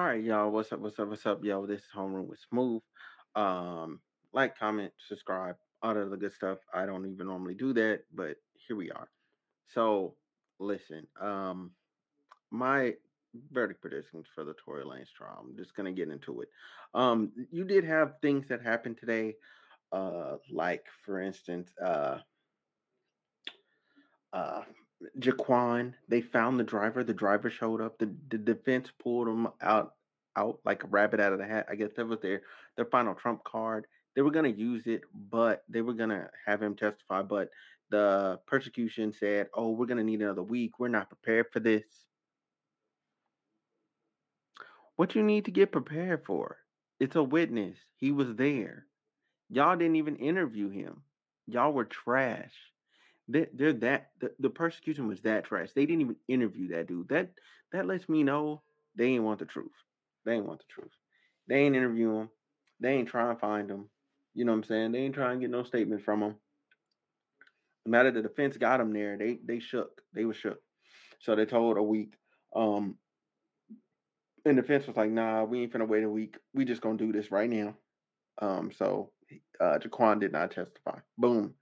All right, y'all. What's up? What's up? What's up, yo? This is Homeroom with Smooth. Um, like, comment, subscribe, all of the good stuff. I don't even normally do that, but here we are. So, listen. Um, my verdict predictions for the Tory Lanez trial. I'm just gonna get into it. Um, you did have things that happened today, uh, like for instance, uh, uh, Jaquan. They found the driver. The driver showed up. The the defense pulled him out out like a rabbit out of the hat. I guess that was their their final trump card. They were gonna use it, but they were gonna have him testify. But the persecution said, "Oh, we're gonna need another week. We're not prepared for this." What you need to get prepared for? It's a witness. He was there. Y'all didn't even interview him. Y'all were trash. They, they're that the, the persecution was that trash. They didn't even interview that dude. That that lets me know they ain't want the truth. They ain't want the truth. They ain't interview him. They ain't trying to find him. You know what I'm saying? They ain't trying to get no statement from him. No matter the defense got him there, they they shook. They were shook. So they told a week. Um, and the defense was like, "Nah, we ain't finna wait a week. We just gonna do this right now." Um, so uh, Jaquan did not testify. Boom.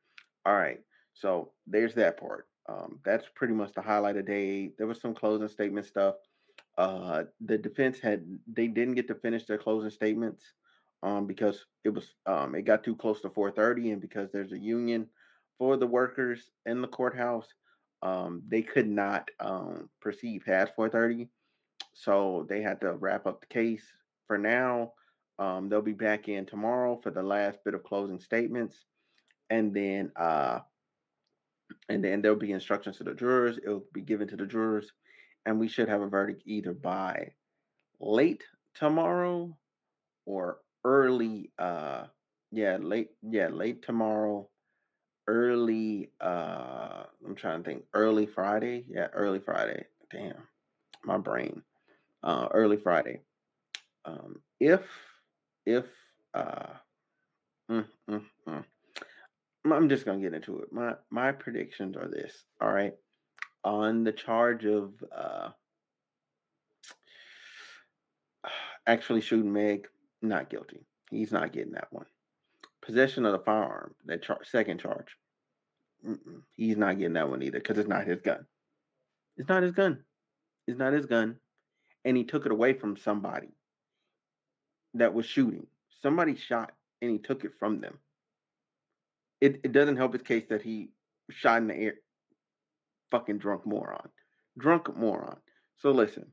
All right. So there's that part. Um, that's pretty much the highlight of day. There was some closing statement stuff. Uh, the defense had they didn't get to finish their closing statements um, because it was um, it got too close to 4:30, and because there's a union for the workers in the courthouse, um, they could not um, proceed past 4:30. So they had to wrap up the case for now. Um, they'll be back in tomorrow for the last bit of closing statements, and then uh, and then there'll be instructions to the jurors. It'll be given to the jurors, and we should have a verdict either by late tomorrow or early. Uh, yeah, late. Yeah, late tomorrow, early. Uh, I'm trying to think. Early Friday. Yeah, early Friday. Damn, my brain. Uh, early Friday. Um, if if uh, mm, mm, mm. I'm just gonna get into it. My my predictions are this. All right, on the charge of uh, actually shooting Meg, not guilty. He's not getting that one. Possession of the firearm, that char- second charge, Mm-mm. he's not getting that one either because it's not his gun. It's not his gun. It's not his gun, and he took it away from somebody that was shooting. Somebody shot, and he took it from them it, it doesn't help his case that he shot in the air. Fucking drunk moron. Drunk moron. So listen.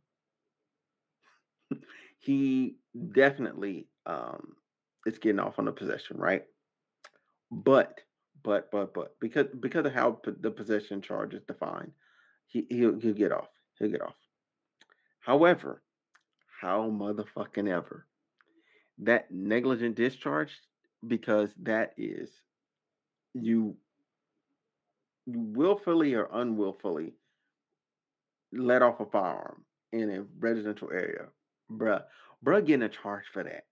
he definitely um is getting off on the possession, right? But but but but because because of how the possession charge is defined, he he'll, he'll get off. He'll get off. However, how motherfucking ever that negligent discharge because that is you willfully or unwillfully let off a firearm in a residential area, bruh, bruh getting a charge for that.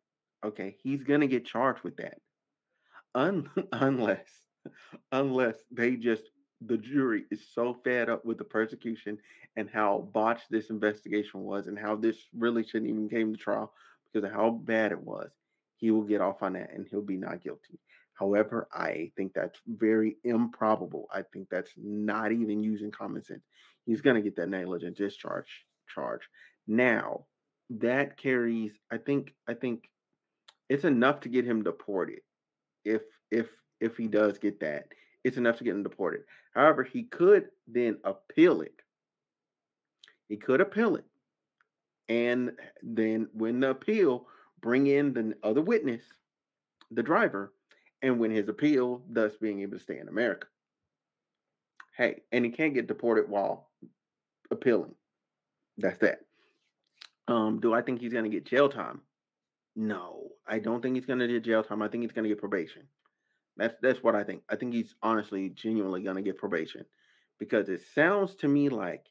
Okay, he's gonna get charged with that. Un- unless unless they just the jury is so fed up with the persecution and how botched this investigation was and how this really shouldn't even came to trial because of how bad it was, he will get off on that and he'll be not guilty. However, I think that's very improbable. I think that's not even using common sense. He's going to get that negligent discharge charge. Now, that carries I think I think it's enough to get him deported. If if if he does get that, it's enough to get him deported. However, he could then appeal it. He could appeal it. And then when the appeal, bring in the other witness, the driver, and win his appeal, thus being able to stay in America. Hey, and he can't get deported while appealing. That's that. Um, do I think he's gonna get jail time? No, I don't think he's gonna get jail time. I think he's gonna get probation. That's that's what I think. I think he's honestly, genuinely gonna get probation because it sounds to me like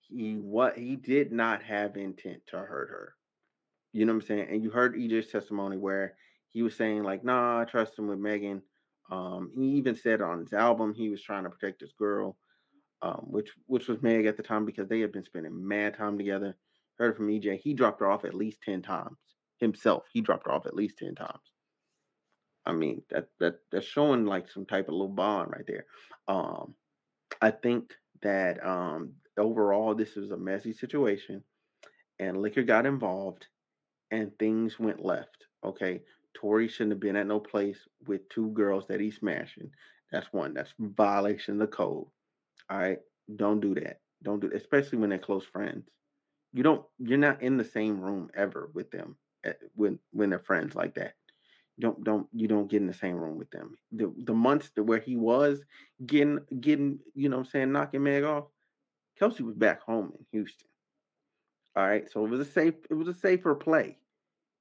he what he did not have intent to hurt her. You know what I'm saying? And you heard EJ's testimony where he was saying like, "Nah, I trust him with Megan." Um, he even said on his album he was trying to protect his girl, um, which which was Meg at the time because they had been spending mad time together. heard from EJ. He dropped her off at least 10 times himself. He dropped her off at least 10 times. I mean, that that that's showing like some type of little bond right there. Um, I think that um overall this was a messy situation and liquor got involved and things went left. Okay. Tory shouldn't have been at no place with two girls that he's smashing. That's one. That's violation of the code. All right. Don't do that. Don't do it, especially when they're close friends. You don't. You're not in the same room ever with them eh, when when they're friends like that. Don't don't you don't get in the same room with them. The the months where he was getting getting you know what I'm saying knocking Meg off, Kelsey was back home in Houston. All right, so it was a safe it was a safer play.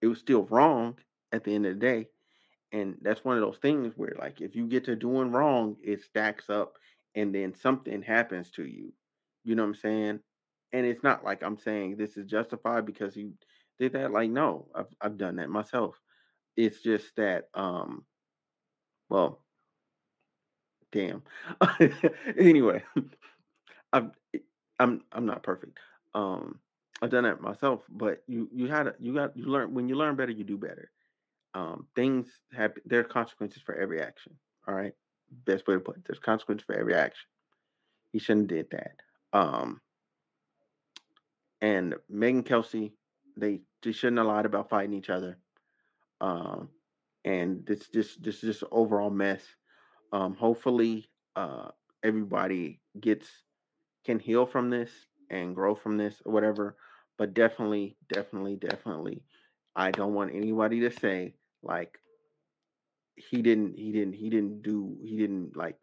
It was still wrong at the end of the day, and that's one of those things where like if you get to doing wrong, it stacks up, and then something happens to you. You know what I'm saying? And it's not like I'm saying this is justified because you did that. Like no, I've I've done that myself. It's just that um, well, damn. anyway, I'm I'm I'm not perfect. Um, I've done that myself, but you you had you got you learn when you learn better, you do better. Um, things have there are consequences for every action. All right, best way to put it. There's consequences for every action. He shouldn't have did that. Um, and Megan Kelsey, they they shouldn't have lied about fighting each other. Um, and this just this is just overall mess. Um, hopefully, uh, everybody gets can heal from this and grow from this or whatever. But definitely, definitely, definitely, I don't want anybody to say like he didn't, he didn't, he didn't do, he didn't like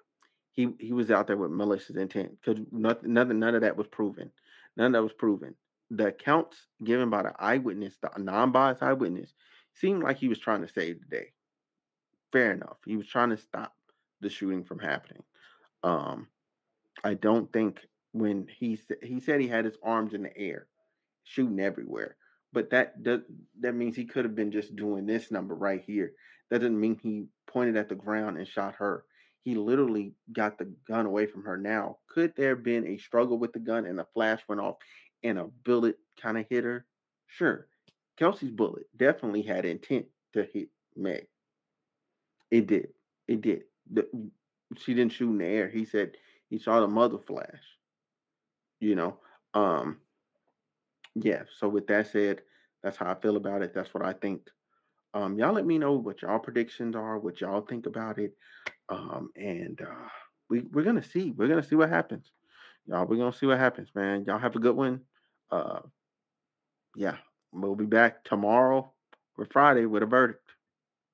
he he was out there with malicious intent because nothing, nothing, none of that was proven. None of that was proven. The accounts given by the eyewitness, the non-biased eyewitness, seemed like he was trying to save the day. Fair enough. He was trying to stop the shooting from happening. Um, I don't think when he he said he had his arms in the air, shooting everywhere. But that does that means he could have been just doing this number right here. That doesn't mean he pointed at the ground and shot her. He literally got the gun away from her. Now, could there have been a struggle with the gun and a flash went off and a bullet kind of hit her? Sure. Kelsey's bullet definitely had intent to hit Meg. It did. It did. The, she didn't shoot in the air. He said he saw the mother flash. You know, um, yeah. So with that said, that's how I feel about it. That's what I think. Um, y'all let me know what y'all predictions are, what y'all think about it. Um, and uh, we we're gonna see. We're gonna see what happens. Y'all, we're gonna see what happens, man. Y'all have a good one. Uh, yeah, we'll be back tomorrow or Friday with a verdict.